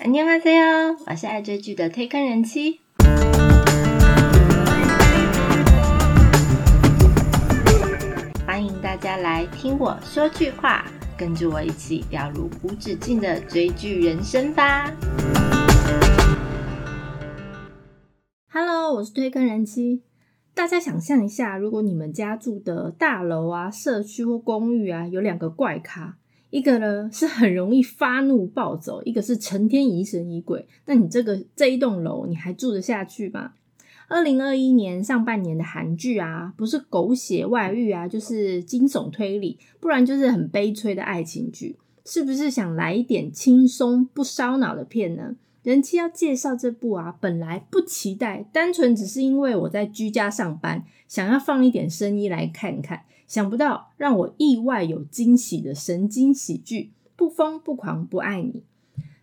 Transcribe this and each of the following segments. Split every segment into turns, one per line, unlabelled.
안녕하세요，我是爱追剧的推坑人妻。欢迎大家来听我说句话，跟着我一起掉入无止境的追剧人生吧。Hello，我是推坑人妻。大家想象一下，如果你们家住的大楼啊、社区或公寓啊，有两个怪咖， 一个呢是很容易发怒暴走，一个是成天疑神疑鬼，那你这个这一栋楼你还住得下去吗？二零二一年上半年的韩剧啊，不是狗血外遇啊，就是惊悚推理，不然就是很悲催的爱情剧，是不是想来一点轻松不烧脑的片呢？人气要介绍这部啊，本来不期待，单纯只是因为我在居家上班，想要放一点声音来看看，想不到让我意外有惊喜的神经喜剧，不疯不狂不爱你。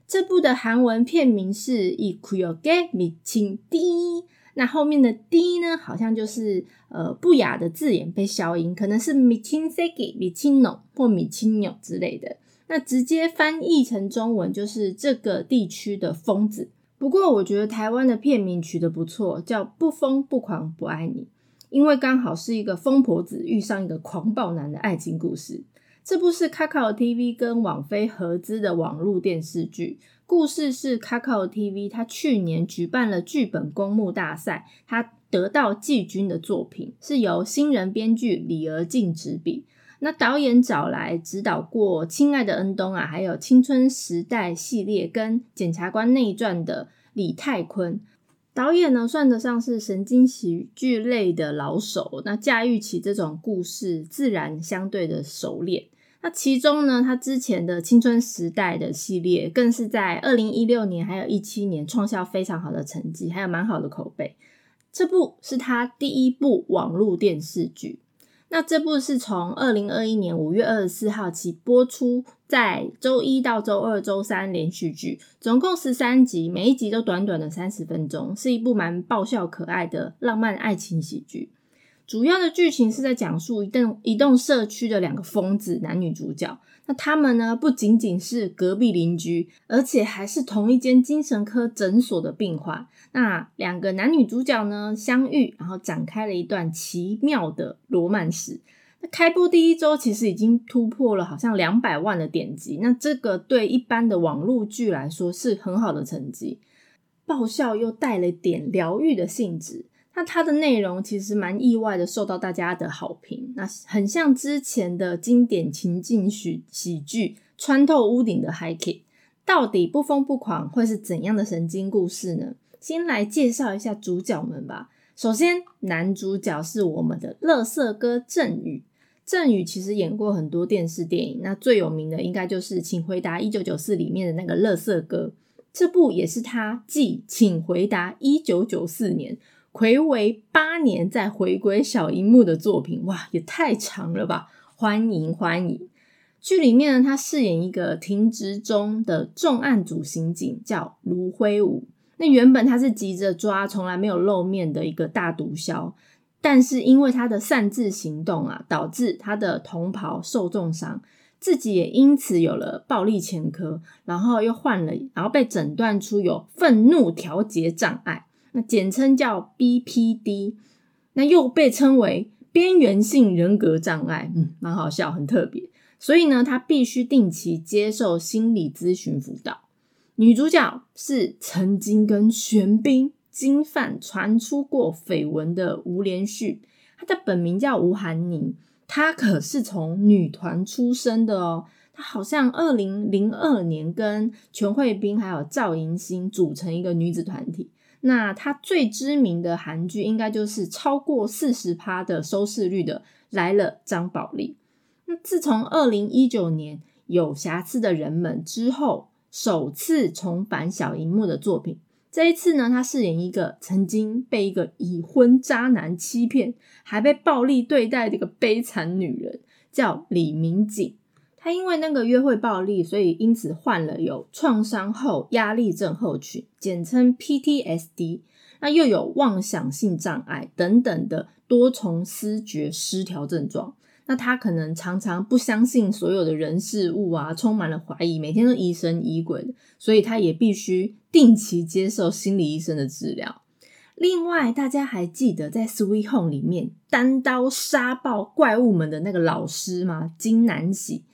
这部的韩文片名是이쿠요게미친 D。那后面的 D 呢，好像就是呃不雅的字眼被消音，可能是米青 segi、米青浓或米青纽之类的。 那直接翻译成中文就是这个地区的疯子。不过我觉得台湾的片名取得不错，叫不疯不狂不爱你，因为刚好是一个疯婆子遇上一个狂暴男的爱情故事。这部是 Kakao TV 跟网飞合资的网络电视剧。故事是 Kakao TV，他去年举办了剧本公募大赛，他得到季军的作品是由新人编剧李儿静执笔。那导演找来指导过《亲爱的恩东》啊，还有《青春时代》系列跟《检察官内传》的李泰坤导演呢，算得上是神经喜剧类的老手，那驾驭起这种故事自然相对的熟练。那其中呢，他之前的青春时代的系列，更是在二零一六年还有一七年创下非常好的成绩，还有蛮好的口碑。这部是他第一部网络电视剧。那这部是从二零二一年五月二十四号起播出，在周一到周二、周三连续剧，总共十三集，每一集都短短的三十分钟，是一部蛮爆笑可爱的浪漫爱情喜剧。主要的剧情是在讲述一栋一栋社区的两个疯子男女主角。那他们呢，不仅仅是隔壁邻居，而且还是同一间精神科诊所的病患。那两个男女主角呢，相遇，然后展开了一段奇妙的罗曼史。那开播第一周，其实已经突破了好像两百万的点击。那这个对一般的网络剧来说是很好的成绩，爆笑又带了点疗愈的性质。那它的内容其实蛮意外的，受到大家的好评。那很像之前的经典情境喜喜剧《穿透屋顶的 Hiki》，到底不疯不狂会是怎样的神经故事呢？先来介绍一下主角们吧。首先，男主角是我们的乐色哥郑宇。郑宇其实演过很多电视电影，那最有名的应该就是《请回答一九九四》里面的那个乐色哥。这部也是他继《请回答一九九四年》。魁违八年再回归小荧幕的作品，哇，也太长了吧！欢迎欢迎。剧里面呢，他饰演一个停职中的重案组刑警，叫卢辉武。那原本他是急着抓从来没有露面的一个大毒枭，但是因为他的擅自行动啊，导致他的同袍受重伤，自己也因此有了暴力前科，然后又患了，然后被诊断出有愤怒调节障碍。那简称叫 BPD，那又被称为边缘性人格障碍，嗯，蛮好笑，很特别。所以呢，他必须定期接受心理咨询辅导。女主角是曾经跟玄彬、金范传出过绯闻的吴连旭，她的本名叫吴涵宁，她可是从女团出身的哦。她好像二零零二年跟全慧彬还有赵银星组成一个女子团体。那他最知名的韩剧应该就是超过四十趴的收视率的《来了张宝莉》。那自从二零一九年有瑕疵的人们之后，首次重返小荧幕的作品。这一次呢，他饰演一个曾经被一个已婚渣男欺骗，还被暴力对待的一个悲惨女人，叫李明景。他因为那个约会暴力，所以因此患了有创伤后压力症候群，简称 PTSD。那又有妄想性障碍等等的多重思觉失调症状。那他可能常常不相信所有的人事物啊，充满了怀疑，每天都疑神疑鬼的，所以他也必须定期接受心理医生的治疗。另外，大家还记得在《Sweet Home》里面单刀杀爆怪物们的那个老师吗？金南喜，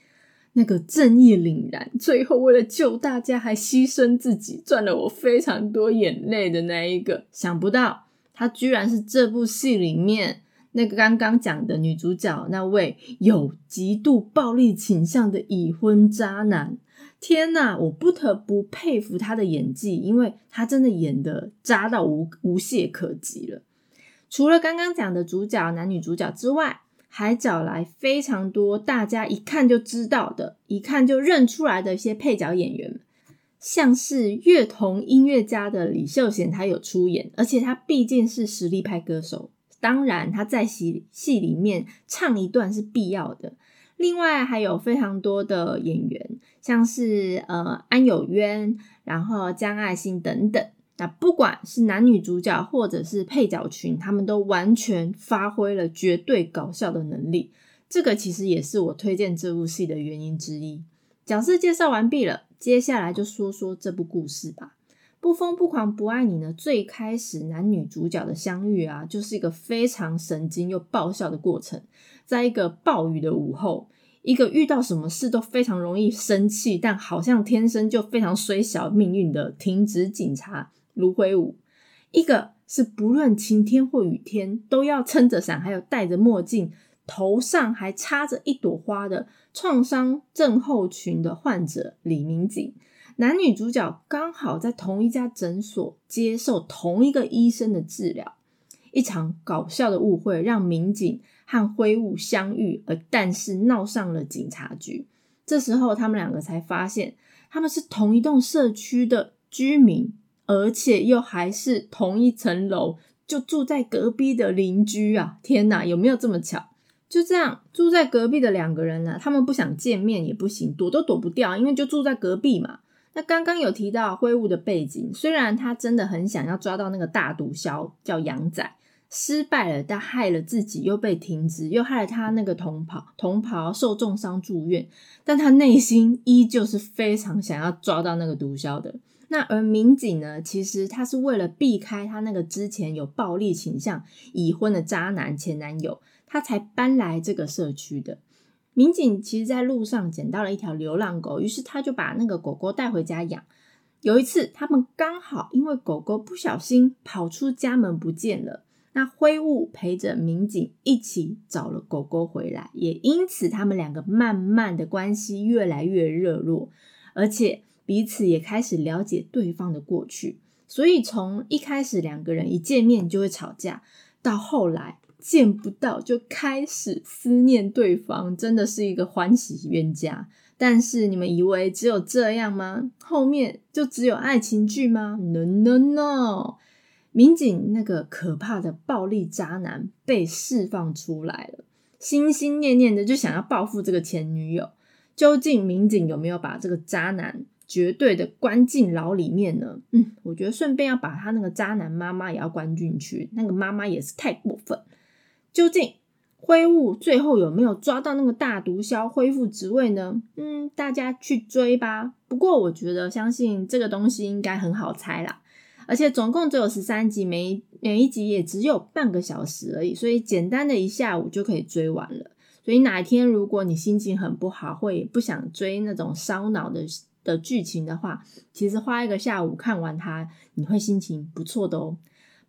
那个正义凛然，最后为了救大家还牺牲自己，赚了我非常多眼泪的那一个。想不到他居然是这部戏里面那个刚刚讲的女主角那位有极度暴力倾向的已婚渣男。天呐，我不得不佩服他的演技，因为他真的演的渣到无无懈可击了。除了刚刚讲的主角男女主角之外，还找来非常多大家一看就知道的、一看就认出来的一些配角演员，像是乐童音乐家的李秀贤，他有出演，而且他毕竟是实力派歌手，当然他在戏戏里面唱一段是必要的。另外还有非常多的演员，像是呃安有渊，然后江爱新等等。那不管是男女主角或者是配角群，他们都完全发挥了绝对搞笑的能力。这个其实也是我推荐这部戏的原因之一。角色介绍完毕了，接下来就说说这部故事吧。不疯不狂不爱你呢？最开始男女主角的相遇啊，就是一个非常神经又爆笑的过程。在一个暴雨的午后，一个遇到什么事都非常容易生气，但好像天生就非常衰小命运的停职警察卢辉武，一个是不论晴天或雨天都要撑着伞，还有戴着墨镜，头上还插着一朵花的创伤症候群的患者李明景。男女主角刚好在同一家诊所接受同一个医生的治疗，一场搞笑的误会让民警和灰雾相遇，而但是闹上了警察局。这时候他们两个才发现，他们是同一栋社区的居民，而且又还是同一层楼，就住在隔壁的邻居啊！天哪，有没有这么巧？就这样住在隔壁的两个人呢，他们不想见面也不行，躲都躲不掉，因为就住在隔壁嘛。那刚刚有提到灰雾的背景，虽然他真的很想要抓到那个大毒枭叫杨仔，失败了，但害了自己，又被停职，又害了他那个同袍同袍受重伤住院，但他内心依旧是非常想要抓到那个毒枭的。那而民警呢，其实他是为了避开他那个之前有暴力倾向、已婚的渣男前男友，他才搬来这个社区的。民警其实，在路上捡到了一条流浪狗，于是他就把那个狗狗带回家养。有一次，他们刚好因为狗狗不小心跑出家门不见了，那灰雾陪着民警一起找了狗狗回来，也因此他们两个慢慢的关系越来越热络，而且彼此也开始了解对方的过去。所以从一开始两个人一见面就会吵架，到后来。见不到就开始思念对方，真的是一个欢喜冤家。但是你们以为只有这样吗？后面就只有爱情剧吗？No No No！民警那个可怕的暴力渣男被释放出来了，心心念念的就想要报复这个前女友。究竟民警有没有把这个渣男绝对的关进牢里面呢？嗯，我觉得顺便要把他那个渣男妈妈也要关进去，那个妈妈也是太过分。究竟灰雾最后有没有抓到那个大毒枭恢复职位呢？嗯，大家去追吧。不过我觉得，相信这个东西应该很好猜啦。而且总共只有十三集，每每一集也只有半个小时而已，所以简单的一下午就可以追完了。所以哪一天如果你心情很不好，会不想追那种烧脑的的剧情的话，其实花一个下午看完它，你会心情不错的哦。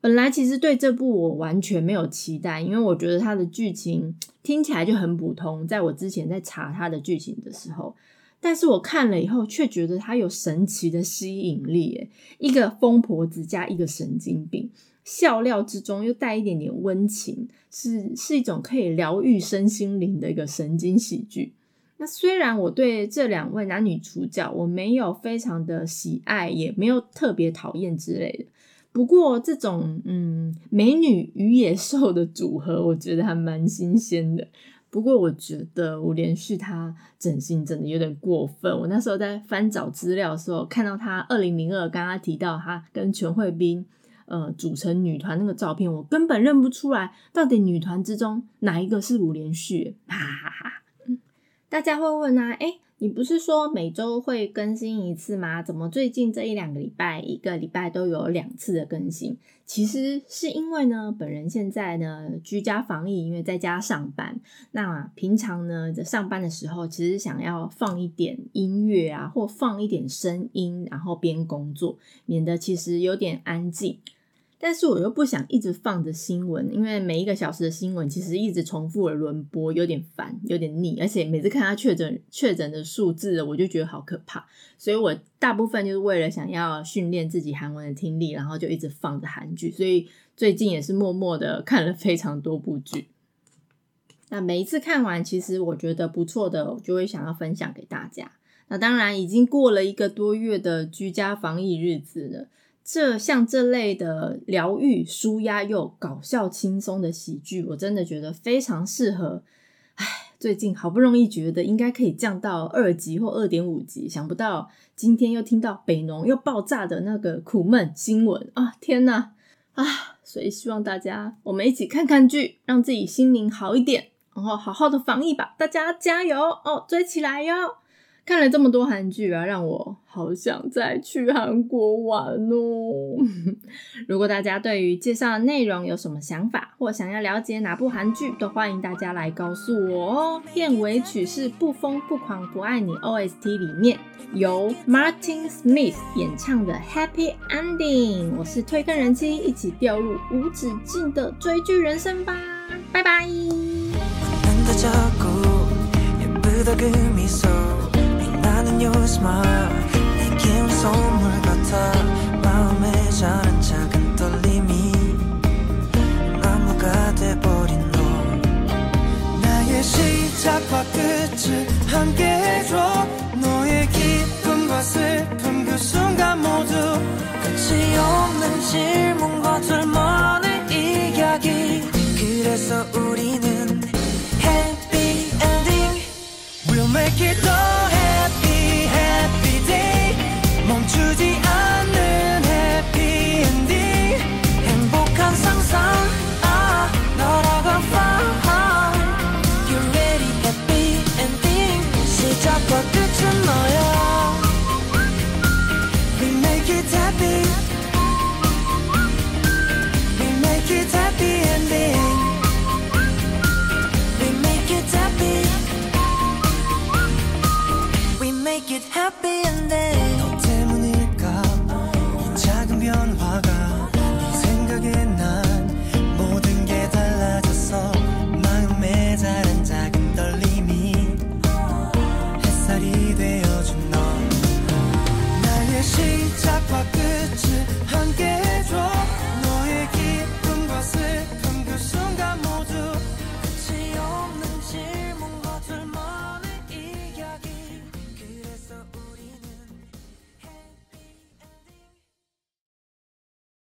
本来其实对这部我完全没有期待，因为我觉得它的剧情听起来就很普通。在我之前在查它的剧情的时候，但是我看了以后却觉得它有神奇的吸引力。一个疯婆子加一个神经病，笑料之中又带一点点温情，是是一种可以疗愈身心灵的一个神经喜剧。那虽然我对这两位男女主角我没有非常的喜爱，也没有特别讨厌之类的。不过这种嗯美女与野兽的组合，我觉得还蛮新鲜的。不过我觉得吴连续他整形真的有点过分。我那时候在翻找资料的时候，看到他二零零二刚刚提到他跟全慧斌呃组成女团那个照片，我根本认不出来到底女团之中哪一个是吴连续，哈哈哈。大家会问啊，哎。你不是说每周会更新一次吗？怎么最近这一两个礼拜，一个礼拜都有两次的更新？其实是因为呢，本人现在呢居家防疫，因为在家上班。那平常呢在上班的时候，其实想要放一点音乐啊，或放一点声音，然后边工作，免得其实有点安静。但是我又不想一直放着新闻，因为每一个小时的新闻其实一直重复的轮播，有点烦，有点腻，而且每次看他确诊确诊的数字，我就觉得好可怕。所以我大部分就是为了想要训练自己韩文的听力，然后就一直放着韩剧。所以最近也是默默的看了非常多部剧。那每一次看完，其实我觉得不错的，我就会想要分享给大家。那当然已经过了一个多月的居家防疫日子了。这像这类的疗愈、舒压又搞笑、轻松的喜剧，我真的觉得非常适合。唉，最近好不容易觉得应该可以降到二级或二点五级，想不到今天又听到北农又爆炸的那个苦闷新闻啊！天哪啊！所以希望大家我们一起看看剧，让自己心灵好一点，然后好好的防疫吧！大家加油哦，追起来哟！看了这么多韩剧啊，让我好想再去韩国玩哦！如果大家对于介绍的内容有什么想法，或想要了解哪部韩剧，都欢迎大家来告诉我哦。片尾曲是《不疯不狂不爱你》OST 里面由 Martin Smith 演唱的《Happy Ending》。我是推更人妻，一起掉入无止境的追剧人生吧！拜拜。 나는 요스마 내게 온 선물 같아. 마음에 자른 작은 떨림이 나무가 돼버린 너. 나의 시작과 끝을 함께 해줘. 너의 기쁨과 슬픔 그 순간 모두 끝이 없는 질문과 둘만의 이야기. 그래서 우리는 Happy Ending. We'll make it all